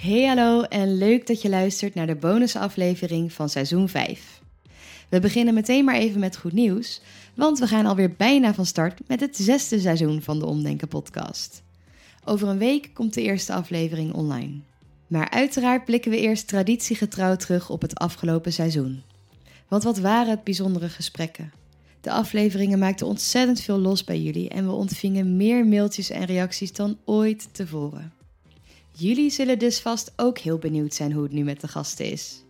Hey hallo en leuk dat je luistert naar de bonusaflevering van seizoen 5. We beginnen meteen maar even met goed nieuws, want we gaan alweer bijna van start met het zesde seizoen van de Omdenken podcast. Over een week komt de eerste aflevering online. Maar uiteraard blikken we eerst traditiegetrouw terug op het afgelopen seizoen. Want wat waren het bijzondere gesprekken? De afleveringen maakten ontzettend veel los bij jullie en we ontvingen meer mailtjes en reacties dan ooit tevoren. Jullie zullen dus vast ook heel benieuwd zijn hoe het nu met de gasten is.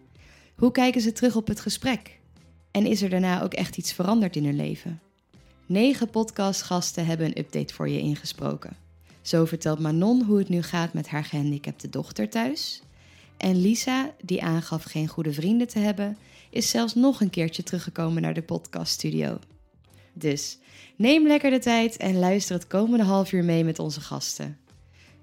Hoe kijken ze terug op het gesprek? En is er daarna ook echt iets veranderd in hun leven? Negen podcastgasten hebben een update voor je ingesproken. Zo vertelt Manon hoe het nu gaat met haar gehandicapte dochter thuis. En Lisa, die aangaf geen goede vrienden te hebben, is zelfs nog een keertje teruggekomen naar de podcaststudio. Dus neem lekker de tijd en luister het komende half uur mee met onze gasten.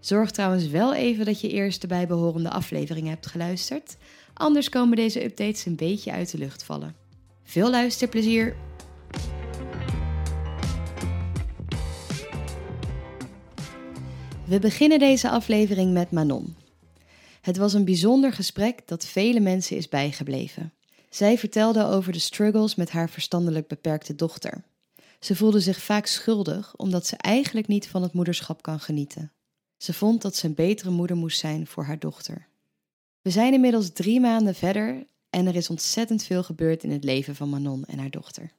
Zorg trouwens wel even dat je eerst de bijbehorende afleveringen hebt geluisterd, anders komen deze updates een beetje uit de lucht vallen. Veel luisterplezier! We beginnen deze aflevering met Manon. Het was een bijzonder gesprek dat vele mensen is bijgebleven. Zij vertelde over de struggles met haar verstandelijk beperkte dochter. Ze voelde zich vaak schuldig omdat ze eigenlijk niet van het moederschap kan genieten. Ze vond dat ze een betere moeder moest zijn voor haar dochter. We zijn inmiddels drie maanden verder en er is ontzettend veel gebeurd in het leven van Manon en haar dochter.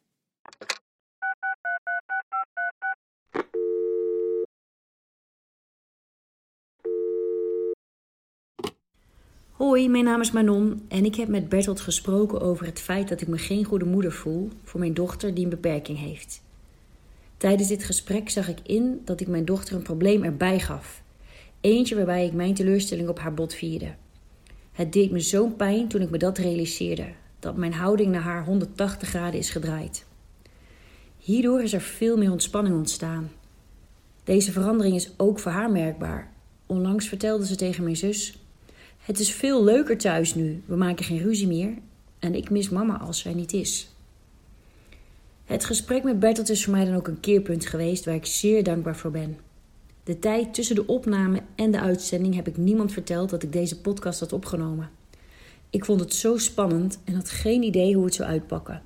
Hoi, mijn naam is Manon en ik heb met Bertolt gesproken over het feit dat ik me geen goede moeder voel voor mijn dochter die een beperking heeft. Tijdens dit gesprek zag ik in dat ik mijn dochter een probleem erbij gaf. Eentje waarbij ik mijn teleurstelling op haar bot vierde. Het deed me zo'n pijn toen ik me dat realiseerde, dat mijn houding naar haar 180 graden is gedraaid. Hierdoor is er veel meer ontspanning ontstaan. Deze verandering is ook voor haar merkbaar. Onlangs vertelde ze tegen mijn zus: Het is veel leuker thuis nu, we maken geen ruzie meer en ik mis mama als zij niet is. Het gesprek met Bertolt is voor mij dan ook een keerpunt geweest waar ik zeer dankbaar voor ben. De tijd tussen de opname en de uitzending heb ik niemand verteld dat ik deze podcast had opgenomen. Ik vond het zo spannend en had geen idee hoe het zou uitpakken.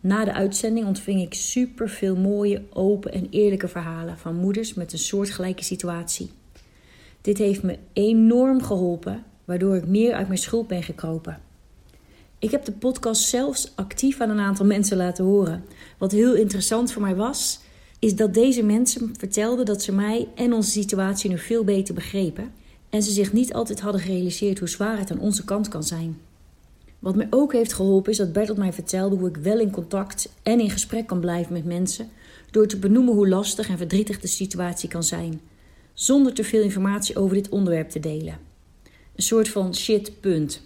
Na de uitzending ontving ik super veel mooie, open en eerlijke verhalen van moeders met een soortgelijke situatie. Dit heeft me enorm geholpen, waardoor ik meer uit mijn schuld ben gekropen. Ik heb de podcast zelfs actief aan een aantal mensen laten horen. Wat heel interessant voor mij was, is dat deze mensen vertelden dat ze mij en onze situatie nu veel beter begrepen en ze zich niet altijd hadden gerealiseerd hoe zwaar het aan onze kant kan zijn. Wat mij ook heeft geholpen is dat Bertolt mij vertelde hoe ik wel in contact en in gesprek kan blijven met mensen door te benoemen hoe lastig en verdrietig de situatie kan zijn, zonder te veel informatie over dit onderwerp te delen. Een soort van shit punt.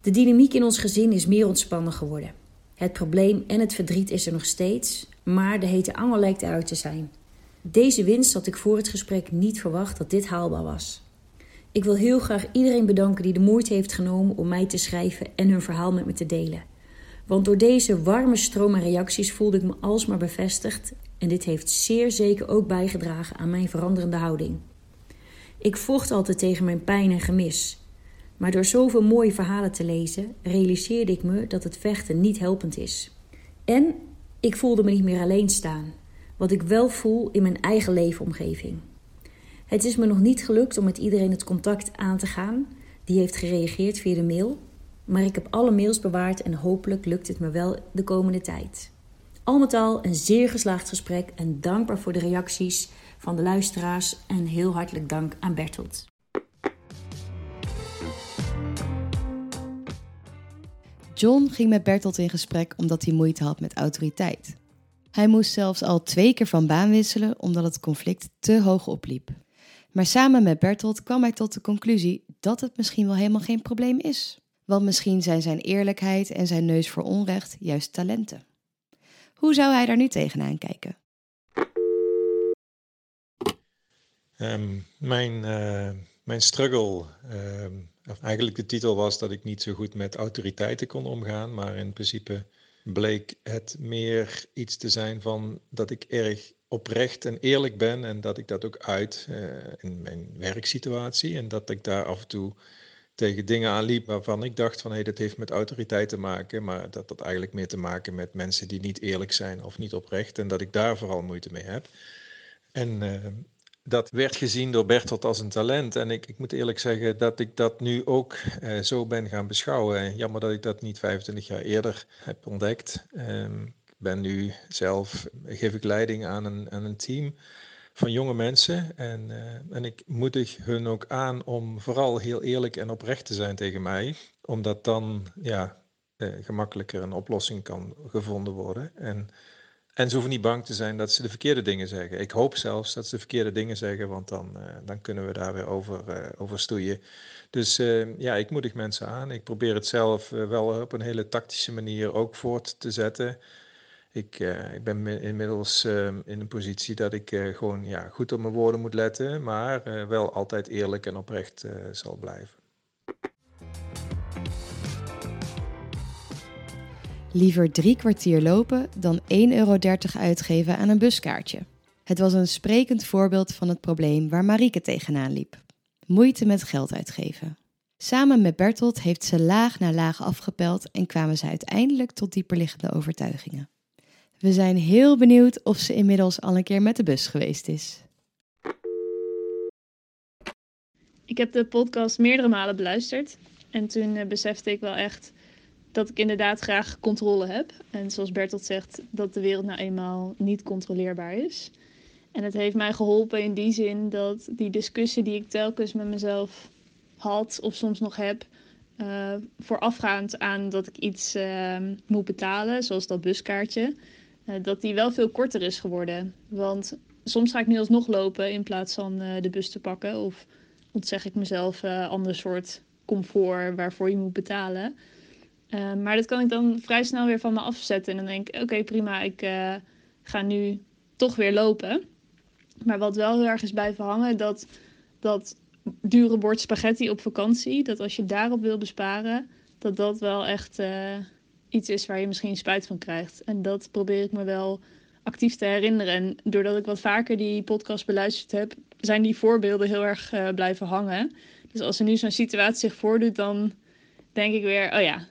De dynamiek in ons gezin is meer ontspannen geworden. Het probleem en het verdriet is er nog steeds, maar de hete angel lijkt eruit te zijn. Deze winst had ik voor het gesprek niet verwacht dat dit haalbaar was. Ik wil heel graag iedereen bedanken die de moeite heeft genomen om mij te schrijven en hun verhaal met me te delen. Want door deze warme stroom en reacties voelde ik me alsmaar bevestigd en dit heeft zeer zeker ook bijgedragen aan mijn veranderende houding. Ik vocht altijd tegen mijn pijn en gemis. Maar door zoveel mooie verhalen te lezen, realiseerde ik me dat het vechten niet helpend is. En ik voelde me niet meer alleen staan, wat ik wel voel in mijn eigen leefomgeving. Het is me nog niet gelukt om met iedereen het contact aan te gaan die heeft gereageerd via de mail, maar ik heb alle mails bewaard en hopelijk lukt het me wel de komende tijd. Al met al een zeer geslaagd gesprek en dankbaar voor de reacties van de luisteraars en heel hartelijk dank aan Bertolt. John ging met Bertolt in gesprek omdat hij moeite had met autoriteit. Hij moest zelfs al twee keer van baan wisselen omdat het conflict te hoog opliep. Maar samen met Bertolt kwam hij tot de conclusie dat het misschien wel helemaal geen probleem is. Want misschien zijn zijn eerlijkheid en zijn neus voor onrecht juist talenten. Hoe zou hij daar nu tegenaan kijken? Um, mijn, uh, mijn struggle um, eigenlijk de titel was dat ik niet zo goed met autoriteiten kon omgaan, maar in principe bleek het meer iets te zijn van dat ik erg oprecht en eerlijk ben en dat ik dat ook uit uh, in mijn werksituatie en dat ik daar af en toe tegen dingen aanliep waarvan ik dacht van hé, hey, dat heeft met autoriteit te maken, maar dat dat eigenlijk meer te maken met mensen die niet eerlijk zijn of niet oprecht en dat ik daar vooral moeite mee heb. En uh, dat werd gezien door Bertolt als een talent. En ik, ik moet eerlijk zeggen dat ik dat nu ook uh, zo ben gaan beschouwen. Jammer dat ik dat niet 25 jaar eerder heb ontdekt. Um, ik ben nu zelf, geef ik leiding aan een, aan een team van jonge mensen. En, uh, en ik moedig hun ook aan om vooral heel eerlijk en oprecht te zijn tegen mij. Omdat dan ja, uh, gemakkelijker een oplossing kan gevonden worden. En en ze hoeven niet bang te zijn dat ze de verkeerde dingen zeggen. Ik hoop zelfs dat ze de verkeerde dingen zeggen, want dan, uh, dan kunnen we daar weer over, uh, over stoeien. Dus uh, ja, ik moedig mensen aan. Ik probeer het zelf wel op een hele tactische manier ook voort te zetten. Ik, ik ben inmiddels in een positie dat ik gewoon ja, goed op mijn woorden moet letten, maar wel altijd eerlijk en oprecht zal blijven. Liever drie kwartier lopen dan 1,30 euro uitgeven aan een buskaartje. Het was een sprekend voorbeeld van het probleem waar Marieke tegenaan liep. Moeite met geld uitgeven. Samen met Bertolt heeft ze laag na laag afgepeld en kwamen ze uiteindelijk tot dieperliggende overtuigingen. We zijn heel benieuwd of ze inmiddels al een keer met de bus geweest is. Ik heb de podcast meerdere malen beluisterd en toen eh, besefte ik wel echt dat ik inderdaad graag controle heb. En zoals Bertolt zegt, dat de wereld nou eenmaal niet controleerbaar is. En het heeft mij geholpen in die zin dat die discussie die ik telkens met mezelf had of soms nog heb, uh, voorafgaand aan dat ik iets uh, moet betalen, zoals dat buskaartje, uh, dat die wel veel korter is geworden. Want soms ga ik nu alsnog lopen in plaats van de bus te pakken. Of ontzeg ik mezelf ander soort comfort waarvoor je moet betalen. Uh, maar dat kan ik dan vrij snel weer van me afzetten. En dan denk ik, oké, prima, ik uh, ga nu toch weer lopen. Maar wat wel heel erg is blijven hangen, dat dat dure bord spaghetti op vakantie, dat als je daarop wil besparen, dat dat wel echt uh, iets is waar je misschien spijt van krijgt. En dat probeer ik me wel actief te herinneren. En doordat ik wat vaker die podcast beluisterd heb, zijn die voorbeelden heel erg blijven hangen. Dus als er nu zo'n situatie zich voordoet, dan denk ik weer, oh ja,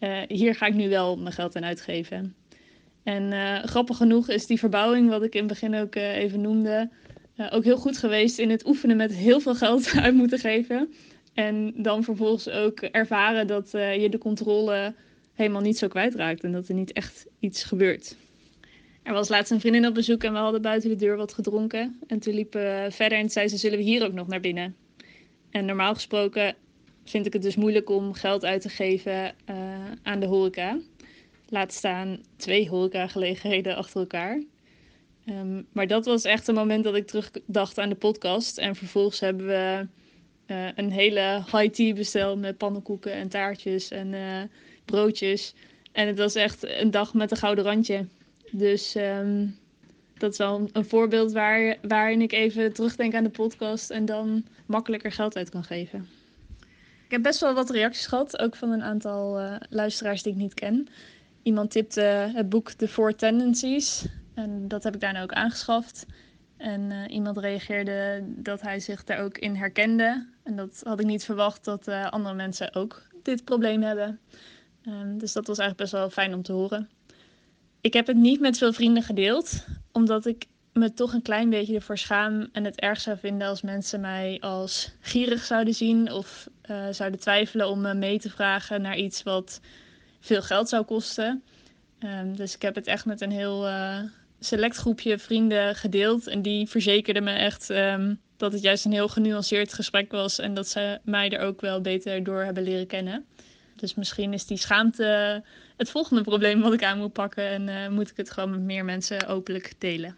uh, hier ga ik nu wel mijn geld aan uitgeven. En uh, grappig genoeg is die verbouwing, wat ik in het begin ook uh, even noemde, ook heel goed geweest in het oefenen met heel veel geld uit moeten geven. En dan vervolgens ook ervaren dat je de controle helemaal niet zo kwijtraakt en dat er niet echt iets gebeurt. Er was laatst een vriendin op bezoek en we hadden buiten de deur wat gedronken. En toen liepen we verder en zei ze, zullen we hier ook nog naar binnen? En normaal gesproken vind ik het dus moeilijk om geld uit te geven uh, aan de horeca. Laat staan twee horecagelegenheden achter elkaar. Um, maar dat was echt een moment dat ik terugdacht aan de podcast. En vervolgens hebben we uh, een hele high tea besteld met pannenkoeken en taartjes en uh, broodjes. En het was echt een dag met een gouden randje. Dus um, dat is wel een, een voorbeeld waar, waarin ik even terugdenk aan de podcast en dan makkelijker geld uit kan geven. Ik heb best wel wat reacties gehad, ook van een aantal uh, luisteraars die ik niet ken. Iemand tipte het boek The Four Tendencies en dat heb ik daarna ook aangeschaft. En uh, iemand reageerde dat hij zich daar ook in herkende. En dat had ik niet verwacht dat uh, andere mensen ook dit probleem hebben. Um, dus dat was eigenlijk best wel fijn om te horen. Ik heb het niet met veel vrienden gedeeld, omdat ik me toch een klein beetje ervoor schaam en het erg zou vinden als mensen mij als gierig zouden zien of uh, zouden twijfelen om me mee te vragen naar iets wat veel geld zou kosten. Um, dus ik heb het echt met een heel uh, select groepje vrienden gedeeld en die verzekerden me echt um, dat het juist een heel genuanceerd gesprek was en dat ze mij er ook wel beter door hebben leren kennen. Dus misschien is die schaamte het volgende probleem wat ik aan moet pakken en moet ik het gewoon met meer mensen openlijk delen.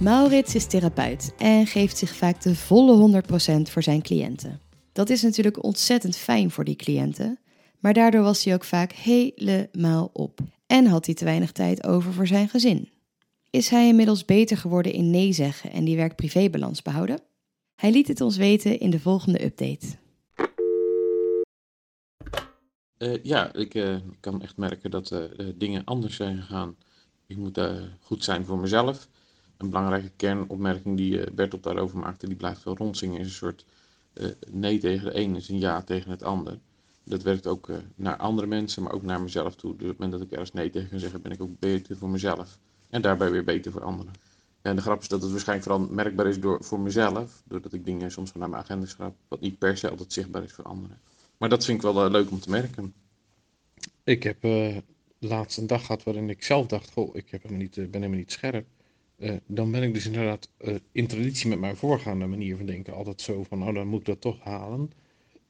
Maurits is therapeut en geeft zich vaak de volle 100% voor zijn cliënten. Dat is natuurlijk ontzettend fijn voor die cliënten, maar daardoor was hij ook vaak helemaal op en had hij te weinig tijd over voor zijn gezin. Is hij inmiddels beter geworden in nee zeggen en die werk-privébalans behouden? Hij liet het ons weten in de volgende update. ja, ik kan echt merken dat dingen anders zijn gegaan. Ik moet goed zijn voor mezelf. Een belangrijke kernopmerking die Bertolt daarover maakte, die blijft wel rondzingen, is een soort nee tegen de een is een ja tegen het ander. Dat werkt ook naar andere mensen, maar ook naar mezelf toe. Dus op het moment dat ik ergens nee tegen kan zeggen, ben ik ook beter voor mezelf. En daarbij weer beter voor anderen. En de grap is dat het waarschijnlijk vooral merkbaar is door, voor mezelf. Doordat ik dingen soms van naar mijn agenda schrijf. Wat niet per se altijd zichtbaar is voor anderen. Maar dat vind ik wel leuk om te merken. Ik heb laatst een dag gehad waarin ik zelf dacht: Goh, ik heb hem niet, ben helemaal niet scherp. Dan ben ik dus inderdaad in traditie met mijn voorgaande manier van denken. Altijd zo van: Oh, dan moet ik dat toch halen.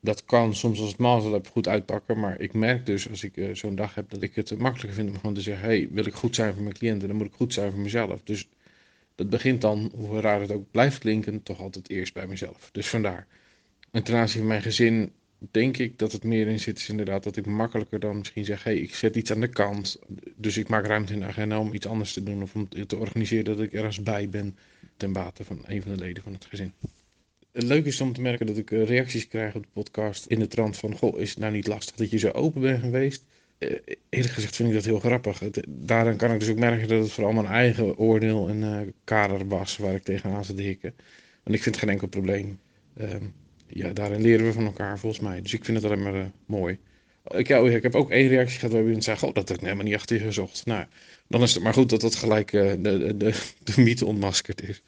Dat kan soms als het mazzel heb goed uitpakken. Maar ik merk dus als ik zo'n dag heb dat ik het makkelijker vind om gewoon te zeggen: Hey, wil ik goed zijn voor mijn cliënten? Dan moet ik goed zijn voor mezelf. Dus dat begint dan, hoe raar het ook blijft klinken, toch altijd eerst bij mezelf. Dus vandaar. En ten aanzien van mijn gezin denk ik dat het meer in zit, is inderdaad dat ik makkelijker dan misschien zeg, hé, hey, ik zet iets aan de kant. Dus ik maak ruimte in de agenda om iets anders te doen of om te organiseren dat ik ergens bij ben ten bate van een van de leden van het gezin. Het leuke is om te merken dat ik eh, reacties krijg op de podcast in de trant van, goh, is het nou niet lastig dat je zo open bent geweest? Uh, eerlijk gezegd vind ik dat heel grappig. daarin kan ik dus ook merken dat het vooral mijn eigen oordeel en kader was waar ik tegenaan te hikken. Want ik vind geen enkel probleem. Uh, ja, daarin leren we van elkaar volgens mij. Dus ik vind het alleen maar uh, mooi. Ik, ja, ik heb ook één reactie gehad waar iemand zei: Goh, dat heb ik helemaal niet achter je gezocht. Nou, dan is het maar goed dat dat gelijk de, de, de, de mythe ontmaskerd is.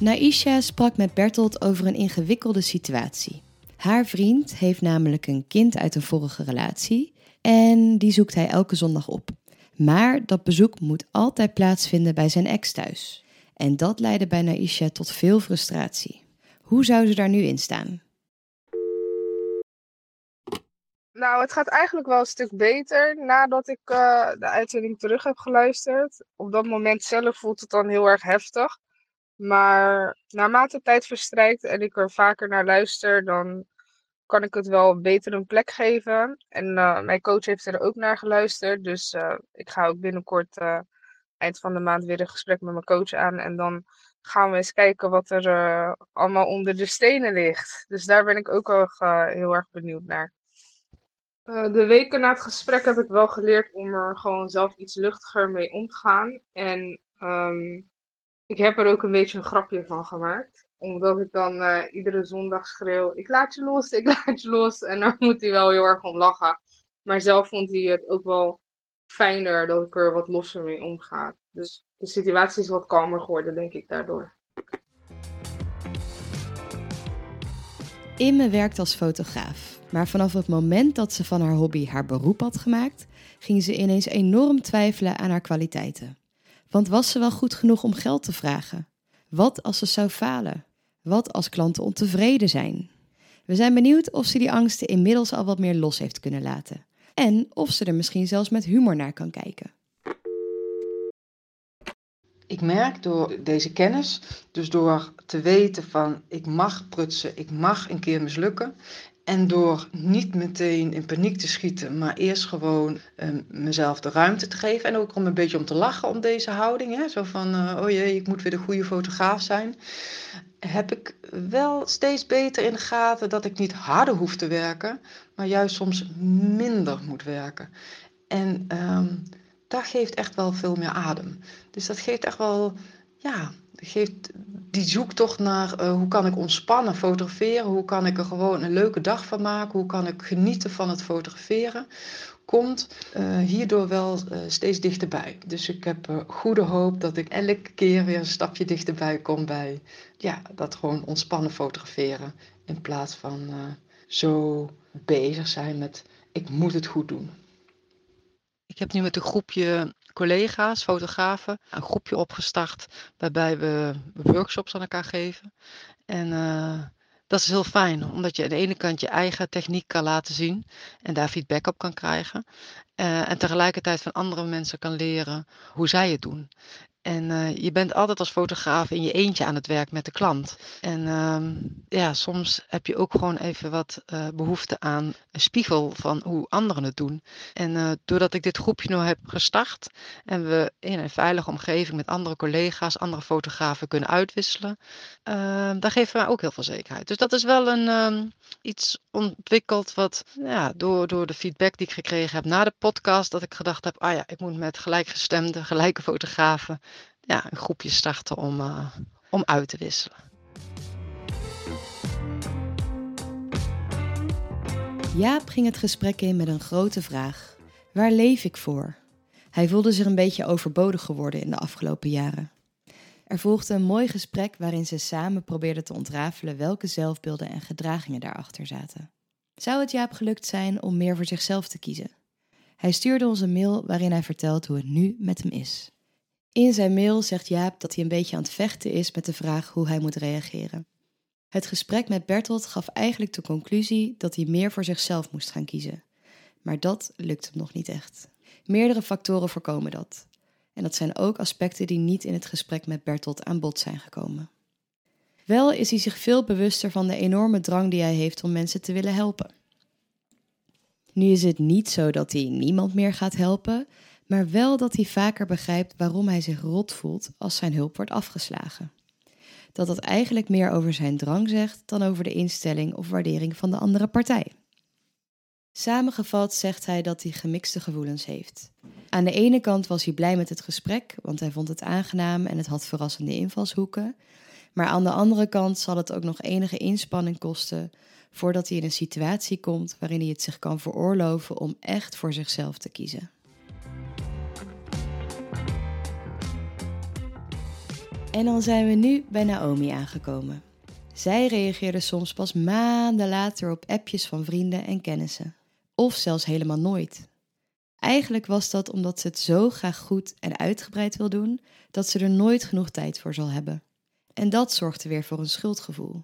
Naisha sprak met Bertolt over een ingewikkelde situatie. Haar vriend heeft namelijk een kind uit een vorige relatie en die zoekt hij elke zondag op. Maar dat bezoek moet altijd plaatsvinden bij zijn ex thuis. En dat leidde bij Naisha tot veel frustratie. Hoe zou ze daar nu in staan? Nou, het gaat eigenlijk wel een stuk beter nadat ik uh, de uitzending terug heb geluisterd. Op dat moment zelf voelt het dan heel erg heftig. Maar naarmate tijd verstrijkt en ik er vaker naar luister, dan kan ik het wel beter een plek geven. En uh, mijn coach heeft er ook naar geluisterd. Dus uh, ik ga ook binnenkort eind van de maand weer een gesprek met mijn coach aan. En dan gaan we eens kijken wat er allemaal onder de stenen ligt. Dus daar ben ik ook wel heel erg benieuwd naar. de weken na het gesprek heb ik wel geleerd om er gewoon zelf iets luchtiger mee om te gaan. En um, ik heb er ook een beetje een grapje van gemaakt. Omdat ik dan iedere zondag schreeuw: Ik laat je los, ik laat je los. En daar moet hij wel heel erg om lachen. Maar zelf vond hij het ook wel fijner dat ik er wat losser mee omga. Dus de situatie is wat kalmer geworden, denk ik, daardoor. Imme werkt als fotograaf. Maar vanaf het moment dat ze van haar hobby haar beroep had gemaakt, ging ze ineens enorm twijfelen aan haar kwaliteiten. Want was ze wel goed genoeg om geld te vragen? Wat als ze zou falen? Wat als klanten ontevreden zijn? We zijn benieuwd of ze die angsten inmiddels al wat meer los heeft kunnen laten. En of ze er misschien zelfs met humor naar kan kijken. Ik merk door deze kennis, dus door te weten van ik mag prutsen, ik mag een keer mislukken en door niet meteen in paniek te schieten, maar eerst gewoon um, mezelf de ruimte te geven. En ook om een beetje om te lachen om deze houding. Hè? Zo van, uh, oh jee, ik moet weer de goede fotograaf zijn. Heb ik wel steeds beter in de gaten dat ik niet harder hoef te werken, maar juist soms minder moet werken. En um, dat geeft echt wel veel meer adem. Dus dat geeft echt wel, ja, geeft die zoektocht naar uh, hoe kan ik ontspannen fotograferen, hoe kan ik er gewoon een leuke dag van maken, hoe kan ik genieten van het fotograferen, komt uh, hierdoor wel uh, steeds dichterbij. Dus ik heb goede hoop dat ik elke keer weer een stapje dichterbij kom bij ja, dat gewoon ontspannen fotograferen in plaats van zo bezig zijn met ik moet het goed doen. Ik heb nu met een groepje collega's, fotografen, een groepje opgestart waarbij we workshops aan elkaar geven. En uh, dat is heel fijn, omdat je aan de ene kant je eigen techniek kan laten zien en daar feedback op kan krijgen. Uh, en tegelijkertijd van andere mensen kan leren hoe zij het doen. En uh, je bent altijd als fotograaf in je eentje aan het werk met de klant. En uh, ja, soms heb je ook gewoon even wat uh, behoefte aan een spiegel van hoe anderen het doen. En uh, doordat ik dit groepje nu heb gestart en we in een veilige omgeving met andere collega's, andere fotografen kunnen uitwisselen, ehm, daar geven we ook heel veel zekerheid. Dus dat is wel een, um, iets ontwikkeld wat ja, door, door de feedback die ik gekregen heb na de podcast, dat ik gedacht heb, ah ja, ik moet met gelijkgestemde, gelijke fotografen ja, een groepje starten om, uh, om uit te wisselen. Jaap ging het gesprek in met een grote vraag. Waar leef ik voor? Hij voelde zich een beetje overbodig geworden in de afgelopen jaren. Er volgde een mooi gesprek waarin ze samen probeerden te ontrafelen welke zelfbeelden en gedragingen daarachter zaten. Zou het Jaap gelukt zijn om meer voor zichzelf te kiezen? Hij stuurde ons een mail waarin hij vertelt hoe het nu met hem is. In zijn mail zegt Jaap dat hij een beetje aan het vechten is met de vraag hoe hij moet reageren. Het gesprek met Bertolt gaf eigenlijk de conclusie dat hij meer voor zichzelf moest gaan kiezen. Maar dat lukt hem nog niet echt. Meerdere factoren voorkomen dat. En dat zijn ook aspecten die niet in het gesprek met Bertolt aan bod zijn gekomen. Wel is hij zich veel bewuster van de enorme drang die hij heeft om mensen te willen helpen. Nu is het niet zo dat hij niemand meer gaat helpen, maar wel dat hij vaker begrijpt waarom hij zich rot voelt als zijn hulp wordt afgeslagen. Dat dat eigenlijk meer over zijn drang zegt dan over de instelling of waardering van de andere partij. Samengevat zegt hij dat hij gemixte gevoelens heeft. Aan de ene kant was hij blij met het gesprek, want hij vond het aangenaam en het had verrassende invalshoeken. Maar aan de andere kant zal het ook nog enige inspanning kosten voordat hij in een situatie komt waarin hij het zich kan veroorloven om echt voor zichzelf te kiezen. En dan zijn we nu bij Naomi aangekomen. Zij reageerde soms pas maanden later op appjes van vrienden en kennissen. Of zelfs helemaal nooit. Eigenlijk was dat omdat ze het zo graag goed en uitgebreid wil doen dat ze er nooit genoeg tijd voor zal hebben. En dat zorgde weer voor een schuldgevoel.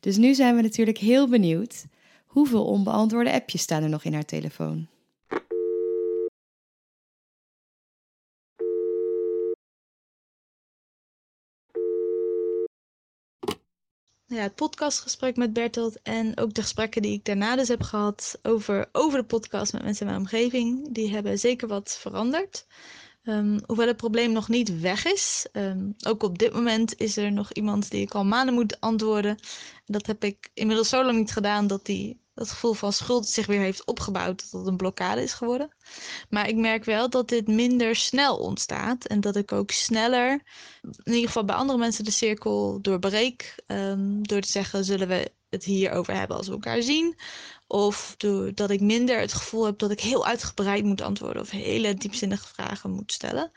Dus nu zijn we natuurlijk heel benieuwd. Hoeveel onbeantwoorde appjes staan er nog in haar telefoon? Ja, het podcastgesprek met Bertolt en ook de gesprekken die ik daarna dus heb gehad over, over de podcast met mensen in mijn omgeving, die hebben zeker wat veranderd. Um, hoewel het probleem nog niet weg is. Um, ook op dit moment is er nog iemand die ik al maanden moet antwoorden. Dat heb ik inmiddels zo lang niet gedaan dat die dat gevoel van schuld zich weer heeft opgebouwd tot een blokkade is geworden. Maar ik merk wel dat dit minder snel ontstaat en dat ik ook sneller, in ieder geval bij andere mensen, de cirkel doorbreek. Um, door te zeggen, zullen we het hierover hebben als we elkaar zien? Of doordat ik minder het gevoel heb dat ik heel uitgebreid moet antwoorden of hele diepzinnige vragen moet stellen.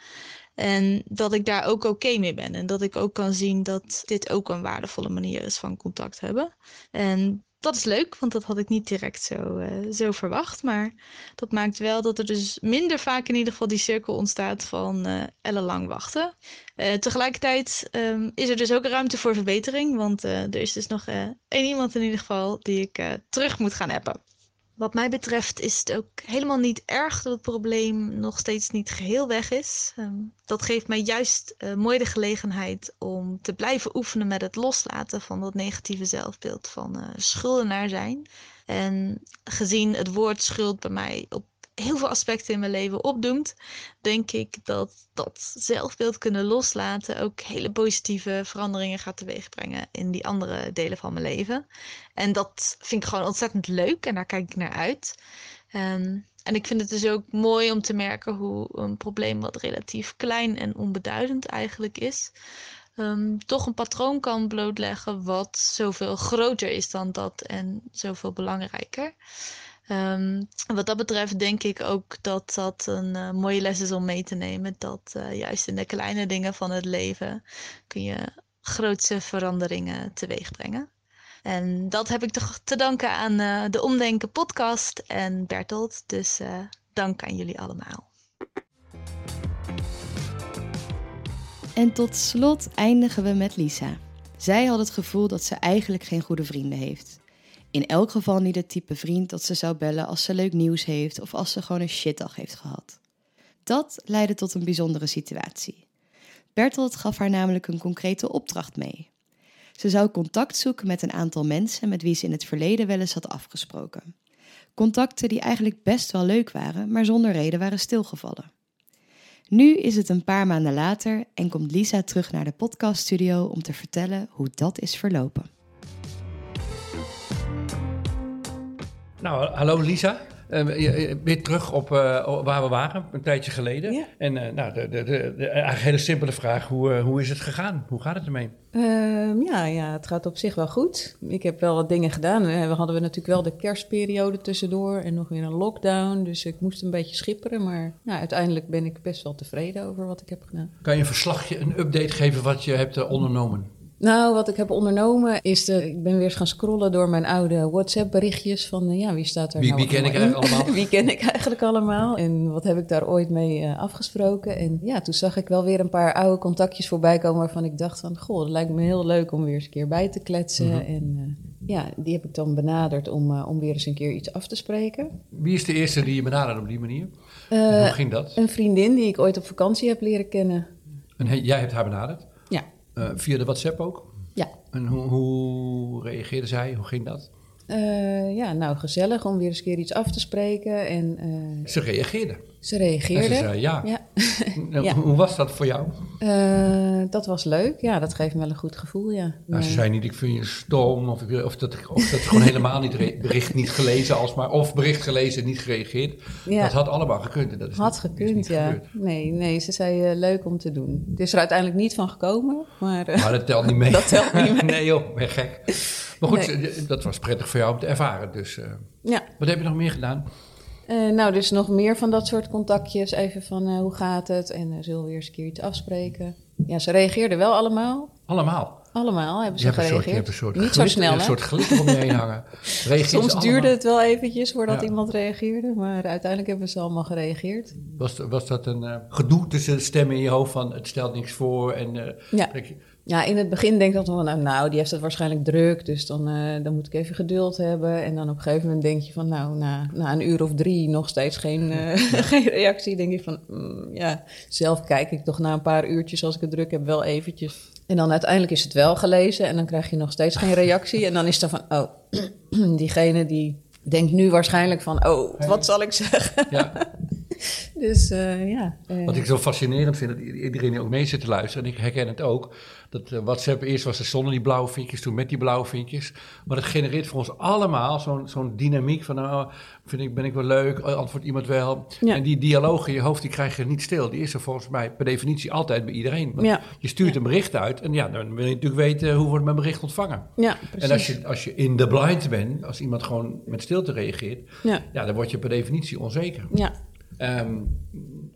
En dat ik daar ook oké mee ben. En dat ik ook kan zien dat dit ook een waardevolle manier is van contact hebben. En dat is leuk, want dat had ik niet direct zo, uh, zo verwacht. Maar dat maakt wel dat er dus minder vaak in ieder geval die cirkel ontstaat van uh, ellenlang wachten. Uh, tegelijkertijd um, is er dus ook ruimte voor verbetering. Want er is dus nog één iemand in ieder geval die ik terug moet gaan appen. Wat mij betreft is het ook helemaal niet erg dat het probleem nog steeds niet geheel weg is. Um, dat geeft mij juist uh, mooi de gelegenheid om te blijven oefenen met het loslaten van dat negatieve zelfbeeld van uh, schuldenaar zijn. En gezien het woord schuld bij mij op heel veel aspecten in mijn leven opdoemt, denk ik dat dat zelfbeeld kunnen loslaten ook hele positieve veranderingen gaat teweegbrengen in die andere delen van mijn leven. En dat vind ik gewoon ontzettend leuk en daar kijk ik naar uit. Um, en ik vind het dus ook mooi om te merken hoe een probleem wat relatief klein en onbeduidend eigenlijk is, um, toch een patroon kan blootleggen wat zoveel groter is dan dat en zoveel belangrijker. Um, wat dat betreft denk ik ook dat dat een uh, mooie les is om mee te nemen. Dat uh, juist in de kleine dingen van het leven kun je grootse veranderingen teweeg brengen. En dat heb ik toch te danken aan uh, de Omdenken podcast en Bertolt. Dus dank aan jullie allemaal. En tot slot eindigen we met Lisa. Zij had het gevoel dat ze eigenlijk geen goede vrienden heeft. In elk geval niet het type vriend dat ze zou bellen als ze leuk nieuws heeft of als ze gewoon een shitdag heeft gehad. Dat leidde tot een bijzondere situatie. Bertolt gaf haar namelijk een concrete opdracht mee. Ze zou contact zoeken met een aantal mensen met wie ze in het verleden wel eens had afgesproken. Contacten die eigenlijk best wel leuk waren, maar zonder reden waren stilgevallen. Nu is het een paar maanden later en komt Lisa terug naar de podcaststudio om te vertellen hoe dat is verlopen. Nou, hallo Lisa. Uh, je, weer terug op uh, waar we waren, een tijdje geleden. Ja. En uh, nou, de, de, de, de, eigenlijk hele simpele vraag, hoe, hoe is het gegaan? Hoe gaat het ermee? Ehm, ja, ja, het gaat op zich wel goed. Ik heb wel wat dingen gedaan. We hadden we natuurlijk wel de kerstperiode tussendoor en nog weer een lockdown. Dus ik moest een beetje schipperen. Maar nou, uiteindelijk ben ik best wel tevreden over wat ik heb gedaan. Kan je een verslagje, een update geven wat je hebt ondernomen? Nou, wat ik heb ondernomen is, de, ik ben weer eens gaan scrollen door mijn oude WhatsApp-berichtjes van, uh, ja, wie staat er wie, nou Wie ken ik eigenlijk allemaal? wie ken ik eigenlijk allemaal? En wat heb ik daar ooit mee uh, afgesproken? En ja, toen zag ik wel weer een paar oude contactjes voorbij komen waarvan ik dacht van, goh, het lijkt me heel leuk om weer eens een keer bij te kletsen. Mm -hmm. En uh, ja, die heb ik dan benaderd om, om weer eens een keer iets af te spreken. Wie is de eerste die je benaderde op die manier? Hoe ging dat? Een vriendin die ik ooit op vakantie heb leren kennen. En jij hebt haar benaderd? Ja. via de WhatsApp ook? Ja. En hoe, hoe reageerde zij? Hoe ging dat? Uh, ja, nou gezellig om weer eens een keer iets af te spreken. En, uh, ze reageerde? Ze reageerde. En ze zei ja. ja. ja. Hoe was dat voor jou? Uh, dat was leuk. Ja, dat geeft me wel een goed gevoel, ja. Nou, ze zei niet, ik vind je stom. Of, of, dat, of dat gewoon helemaal niet bericht niet gelezen alsmaar. Of bericht gelezen niet gereageerd. Ja. Dat had allemaal gekund. Dat is had niet, gekund, niet ja. Gebeurd. Nee, nee, ze zei leuk om te doen. Het is er uiteindelijk niet van gekomen. Maar, maar dat telt niet mee. dat telt niet mee. nee joh, ben gek. Maar goed, nee. dat was prettig voor jou om te ervaren. Dus ja. wat heb je nog meer gedaan? Uh, nou, dus nog meer van dat soort contactjes. Even van uh, hoe gaat het? En uh, zullen we weer eens een keer iets afspreken? Ja, ze reageerden wel allemaal. Allemaal? Allemaal hebben ze je gereageerd. Hebt een soort, Niet glitter, zo snel, Een hè? soort glitter om je heen hangen. Soms duurde het wel eventjes voordat Ja. iemand reageerde. Maar uiteindelijk hebben ze allemaal gereageerd. Was, was dat een gedoe tussen de stemmen in je hoofd van het stelt niks voor? En, ja. Ja, in het begin denk ik dan van nou, nou, die heeft het waarschijnlijk druk. Dus dan, uh, dan moet ik even geduld hebben. En dan op een gegeven moment denk je van nou, na, na een uur of drie nog steeds geen, geen reactie. denk je van mm, ja, zelf kijk ik toch na een paar uurtjes als ik het druk heb wel eventjes. En dan uiteindelijk is het wel gelezen en dan krijg je nog steeds geen reactie. En dan is het van, oh, diegene die denkt nu waarschijnlijk van, oh, wat zal ik zeggen? Ja. dus uh, ja. Uh, Wat ik zo fascinerend vind, dat iedereen die ook mee zit te luisteren, en ik herken het ook, dat uh, WhatsApp eerst was er zonder die blauwe vinkjes, toen met die blauwe vinkjes. Maar dat genereert voor ons allemaal zo'n zo'n dynamiek van, nou, vind ik, ben ik wel leuk, antwoordt iemand wel. Ja. En die dialoog in je hoofd, die krijg je niet stil. Die is er volgens mij per definitie altijd bij iedereen. Want Ja. Je stuurt een bericht uit en ja, dan wil je natuurlijk weten hoe wordt mijn bericht ontvangen. Ja, precies. En als je, als je in de blind bent, als iemand gewoon met stilte reageert, Ja. ja, dan word je per definitie onzeker. Ja, Ehm,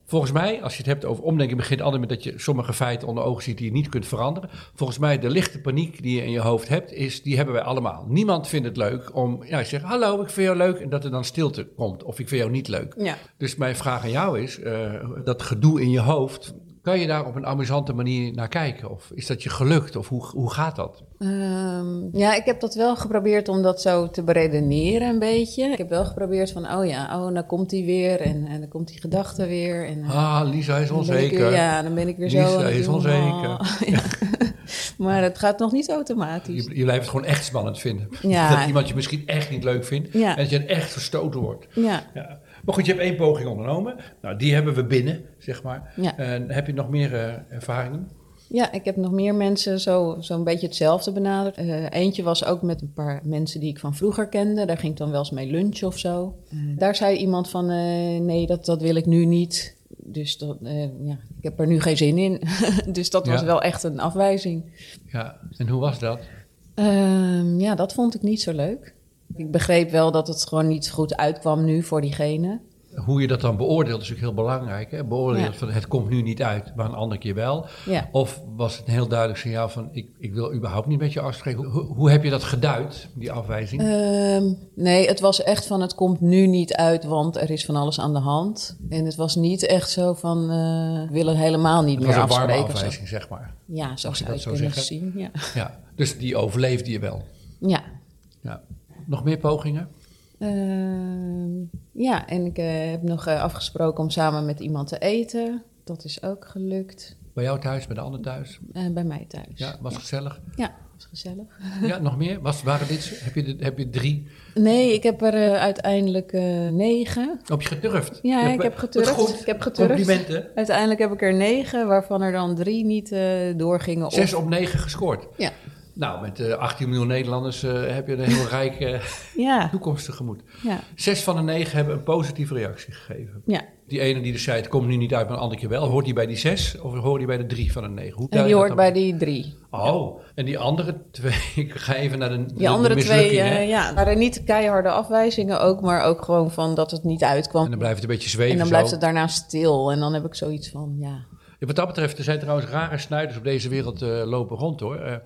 volgens mij, als je het hebt over omdenken, begint altijd met dat je sommige feiten onder ogen ziet die je niet kunt veranderen. Volgens mij, de lichte paniek die je in je hoofd hebt, is, die hebben wij allemaal. Niemand vindt het leuk om, ja, je zegt, hallo, ik vind jou leuk, en dat er dan stilte komt. Of ik vind jou niet leuk. ja. Dus mijn vraag aan jou is, eh, dat gedoe in je hoofd, kan je daar op een amusante manier naar kijken? Of is dat je gelukt? Of hoe, hoe gaat dat? Ehm, ja, ik heb dat wel geprobeerd om dat zo te beredeneren een beetje. Ik heb wel geprobeerd van, oh ja, oh, dan komt hij weer en, en dan komt die gedachte weer. En, eh, Ah, Lisa is onzeker. weer- ja, dan ben ik weer zo. Lisa aan het is onzeker. Oh, ja. maar het gaat nog niet automatisch. Je, je blijft het gewoon echt spannend vinden. Ja. Dat iemand je misschien echt niet leuk vindt. Ja. En dat je echt verstoten wordt. Ja, Ja. Maar goed, je hebt één poging ondernomen. Nou, die hebben we binnen, zeg maar. Ja. En heb je nog meer eh, ervaringen? Ja, ik heb nog meer mensen zo- zo'n beetje hetzelfde benaderd. Eh, eentje was ook met een paar mensen die ik van vroeger kende. Daar ging ik dan wel eens mee lunchen of zo. Eh, daar zei iemand van, eh, nee, dat, dat wil ik nu niet. Dus dat, eh, ja, ik heb er nu geen zin in. dus dat was wel echt een afwijzing. Ja, en hoe was dat? Ehm, ja, dat vond ik niet zo leuk. Ik begreep wel dat het gewoon niet goed uitkwam nu voor diegene. Hoe je dat dan beoordeelt is natuurlijk heel belangrijk. Hè? Beoordeelt Ja. van het komt nu niet uit, maar een andere keer wel. Ja. Of was het een heel duidelijk signaal van ik, ik wil überhaupt niet met je afspreken. Hoe, hoe heb je dat geduid, die afwijzing? Ehm, nee, het was echt van het komt nu niet uit, want er is van alles aan de hand. En het was niet echt zo van eh, we willen helemaal niet het meer was een warme afspreken. afwijzing, zeg maar. Ja, zo je zou dat je zo kunnen zeggen? zien. Ja. Ja, dus die overleefde je wel. ja. Ja. Nog meer pogingen? Ehm, ja, en ik eh, heb nog eh, afgesproken om samen met iemand te eten. Dat is ook gelukt. Bij jou thuis, bij de ander thuis? Eh, bij mij thuis. Ja, was gezellig. Ja, was gezellig. Ja, nog meer? Was, waren dit, heb, je, heb je drie? Nee, ik heb er uiteindelijk negen. Heb je gedurfd? Ja, Je ik heb geturfd. Goed. Ik heb geturfd. Complimenten. Uiteindelijk heb ik er negen, waarvan er dan drie niet doorgingen. Zes op negen gescoord. Ja. Nou, met eh 18 miljoen Nederlanders eh, heb je een heel rijke Ja, toekomst tegemoet. ja, Zes van de negen hebben een positieve reactie gegeven. ja. Die ene die dus zei, het komt nu niet uit, maar een andere keer wel. Hoort die bij die zes of hoort die bij de drie van de negen? Hoe En die hoort bij die drie. Oh, en die andere twee, ik ga even naar de, Die andere de twee, eh, ja, waren niet keiharde afwijzingen ook, maar ook gewoon van dat het niet uitkwam. En dan blijft het een beetje zweven En dan blijft het daarna stil. En dan heb ik zoiets van, ja. Ja, wat dat betreft, er zijn trouwens rare snuiters op deze wereld eh, lopen rond hoor.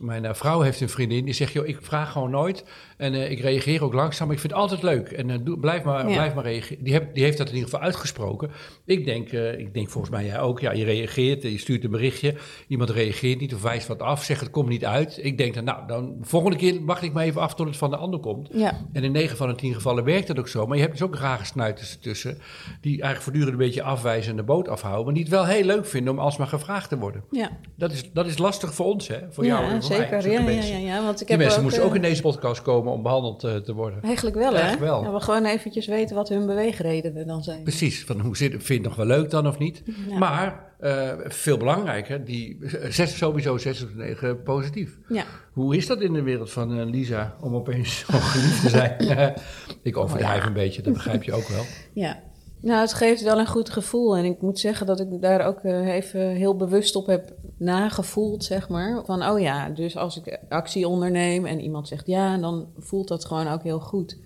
Mijn eh, vrouw heeft een vriendin die zegt: joh, ik vraag gewoon nooit. En eh, ik reageer ook langzaam. Ik vind het altijd leuk. En eh, doe, blijf, maar, Ja. blijf maar reageren. Die, heb, die heeft dat in ieder geval uitgesproken. Ik denk, eh, ik denk volgens mij jij ook. Ja, je reageert, je stuurt een berichtje. Iemand reageert niet of wijst wat af. Zegt het komt niet uit. Ik denk dan, nou, dan volgende keer wacht ik maar even af tot het van de ander komt. Ja, En in 9 van de 10 gevallen werkt dat ook zo. Maar je hebt dus ook rare snuiters tussen. Die eigenlijk voortdurend een beetje afwijzen en de boot afhouden. Maar die het wel heel leuk vinden om alsmaar gevraagd te worden. ja. Dat is, dat is lastig voor ons, hè? Voor jou en voor mij. zeker. zulke Ja, ja, ja, ja, want ik Die heb mensen ook, moesten ook in deze podcast komen om behandeld eh, te worden. Eigenlijk wel, hè? Wel. We gewoon eventjes weten wat hun beweegredenen dan zijn. Precies, van hoe zit, vind je het nog wel leuk dan of niet? Ja. Maar eh, veel belangrijker, die zes, sowieso 6 of 9 positief. Ja. Hoe is dat in de wereld van eh, Lisa om opeens zo geliefd te zijn? ik overdrijf een beetje, dat begrijp je ook wel. Ja. Nou, het geeft wel een goed gevoel. En ik moet zeggen dat ik daar ook eh, even heel bewust op heb nagevoeld, zeg maar. Van, oh ja, dus als ik actie onderneem en iemand zegt ja, dan voelt dat gewoon ook heel goed.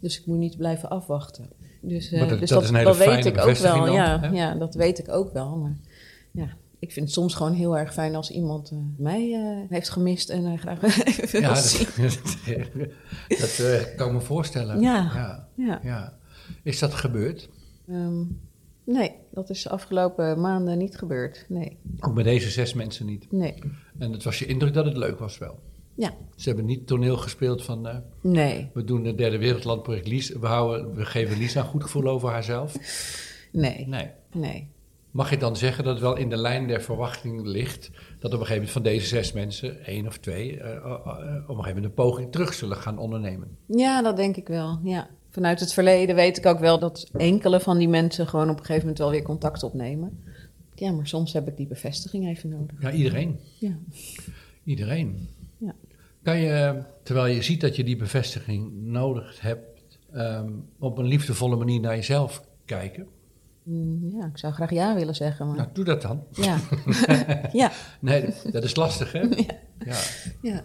Dus ik moet niet blijven afwachten. Dus, Maar dat- dus dat dat, is een hele dat weet ik ook wel. dan, Ja, hè? ja, dat weet ik ook wel. Maar ja, ik vind het soms gewoon heel erg fijn als iemand eh, mij heeft gemist en graag even wil zien. dat, dat kan ik me voorstellen. Ja. ja. Is dat gebeurd? Ehm, nee, dat is de afgelopen maanden niet gebeurd. Nee, Ook bij deze zes mensen niet. nee, En het was je indruk dat het leuk was wel. ja, Ze hebben niet toneel gespeeld van... eh, nee, we doen het derde wereldlandproject Lies. We, houden, we geven Lisa een goed gevoel over haarzelf. nee, Nee. nee. Mag je dan zeggen dat het wel in de lijn der verwachting ligt... dat op een gegeven moment van deze zes mensen, één of twee... eh, eh, op een gegeven moment een poging terug zullen gaan ondernemen? Ja, dat denk ik wel, ja. Vanuit het verleden weet ik ook wel dat enkele van die mensen gewoon op een gegeven moment wel weer contact opnemen. Ja, maar soms heb ik die bevestiging even nodig. Ja, iedereen. Ja, Iedereen. Ja. Kan je, terwijl je ziet dat je die bevestiging nodig hebt... ehm, op een liefdevolle manier naar jezelf kijken? Mm, ja ik zou graag ja willen zeggen, maar Nou, doe dat dan. ja. ja, Nee, dat is lastig, hè? Ja. ja.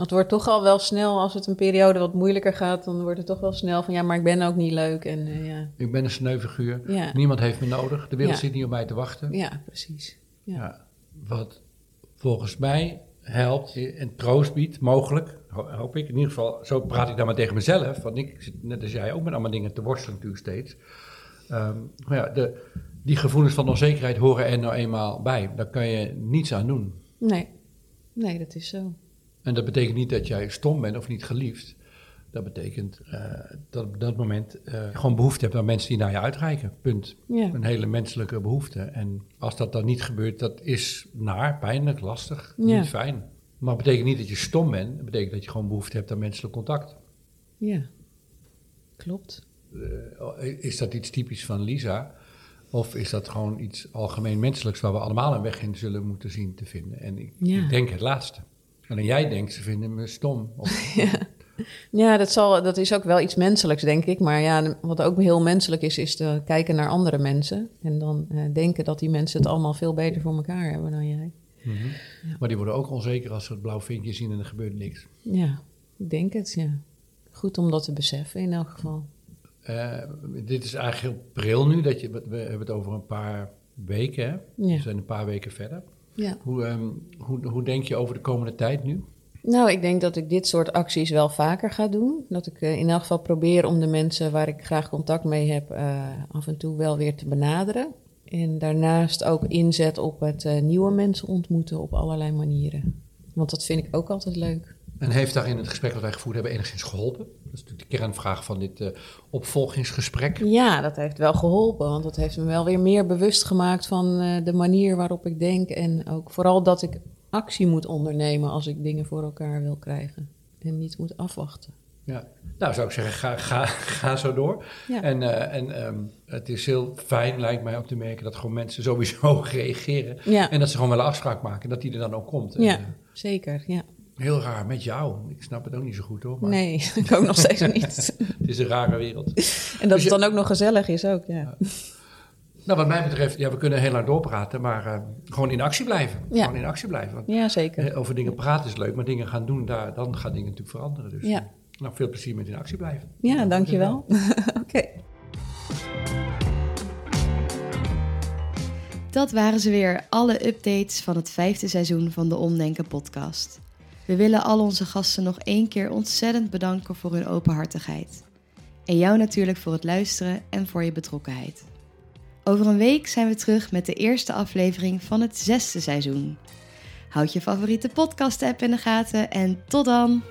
Het wordt toch al wel snel, als het een periode wat moeilijker gaat, dan wordt het toch wel snel van ja, maar ik ben ook niet leuk. En eh, ja, Ik ben een sneuviguur. Ja. Niemand heeft me nodig. De wereld Ja. zit niet op mij te wachten. ja precies. Ja. Ja. Wat volgens mij helpt en troost biedt, mogelijk, ho- hoop ik. In ieder geval, zo praat ik dan maar tegen mezelf. Want ik zit net als jij ook met allemaal dingen te worstelen natuurlijk steeds. Ehm, maar ja, de, die gevoelens van onzekerheid horen er nou eenmaal bij. Daar kan je niets aan doen. Nee. nee, dat is zo. En dat betekent niet dat jij stom bent of niet geliefd. Dat betekent eh, dat op dat moment eh, gewoon behoefte hebt aan mensen die naar je uitreiken. Punt. Ja. Een hele menselijke behoefte. En als dat dan niet gebeurt, dat is naar, pijnlijk, lastig, Ja. niet fijn. Maar het betekent niet dat je stom bent. Het betekent dat je gewoon behoefte hebt aan menselijk contact. Ja, klopt. Eh, is dat iets typisch van Lisa? Of is dat gewoon iets algemeen menselijks waar we allemaal een weg in zullen moeten zien te vinden? En ik, Ja. ik denk het laatste. Alleen jij denkt, ze vinden me stom. Of, Ja, dat, zal, dat is ook wel iets menselijks, denk ik. Maar ja, wat ook heel menselijk is, is te kijken naar andere mensen. En dan eh, denken dat die mensen het allemaal veel beter voor elkaar hebben dan jij. Mhm. Maar die worden ook onzeker als ze het blauw vinkje zien en er gebeurt niks. Ja, ik denk het, ja. Goed om dat te beseffen in elk geval. Eh, dit is eigenlijk heel pril nu, dat je, we hebben het over een paar weken, hè? Ja. We zijn een paar weken verder. Ja. Hoe, ehm, hoe, hoe denk je over de komende tijd nu? Nou, ik denk dat ik dit soort acties wel vaker ga doen. Dat ik eh, in elk geval probeer om de mensen waar ik graag contact mee heb, eh, af en toe wel weer te benaderen. En daarnaast ook inzet op het eh, nieuwe mensen ontmoeten op allerlei manieren. Want dat vind ik ook altijd leuk. En heeft daarin het gesprek dat wij gevoerd hebben enigszins geholpen? Dat is natuurlijk de kernvraag van dit uh, opvolgingsgesprek. Ja, dat heeft wel geholpen, want dat heeft me wel weer meer bewust gemaakt van uh, de manier waarop ik denk. En ook vooral dat ik actie moet ondernemen als ik dingen voor elkaar wil krijgen. En niet moet afwachten. Ja, nou zou ik zeggen, ga, ga, ga zo door. Ja. En, uh, en um, het is heel fijn, lijkt mij, om te merken dat gewoon mensen sowieso reageren. Ja. En dat ze gewoon wel een afspraak maken, dat die er dan ook komt. Ja, en, zeker, ja. Heel raar met jou. Ik snap het ook niet zo goed hoor. Maar... Nee, ik ook nog steeds niet. het is een rare wereld. En dat dus het dan ook nog gezellig is ook, ja. Nou, wat mij betreft, ja, we kunnen heel lang doorpraten, maar uh, gewoon in actie blijven. Ja. Gewoon in actie blijven. Want ja, zeker. Over dingen praten is leuk, maar dingen gaan doen, daar, dan gaan dingen natuurlijk veranderen. Dus ja. nou, veel plezier met in actie blijven. Ja, dankjewel. Oké. Okay. Dat waren ze weer, alle updates van het vijfde seizoen van de Omdenken podcast. We willen al onze gasten nog één keer ontzettend bedanken voor hun openhartigheid. En jou natuurlijk voor het luisteren en voor je betrokkenheid. Over een week zijn we terug met de eerste aflevering van het zesde seizoen. Houd je favoriete podcast-app in de gaten en tot dan!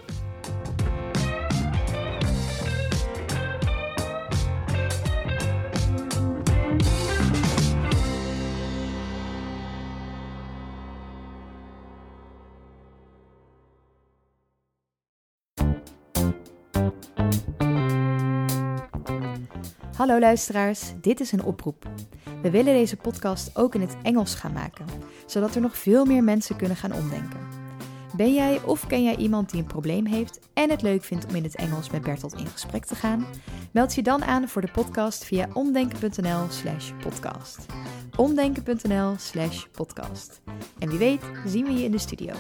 Hallo luisteraars, dit is een oproep. We willen deze podcast ook in het Engels gaan maken, zodat er nog veel meer mensen kunnen gaan omdenken. Ben jij of ken jij iemand die een probleem heeft en het leuk vindt om in het Engels met Bertolt in gesprek te gaan? Meld je dan aan voor de podcast via omdenken.nl/slash podcast. Omdenken.nl/slash podcast. En wie weet, zien we je in de studio.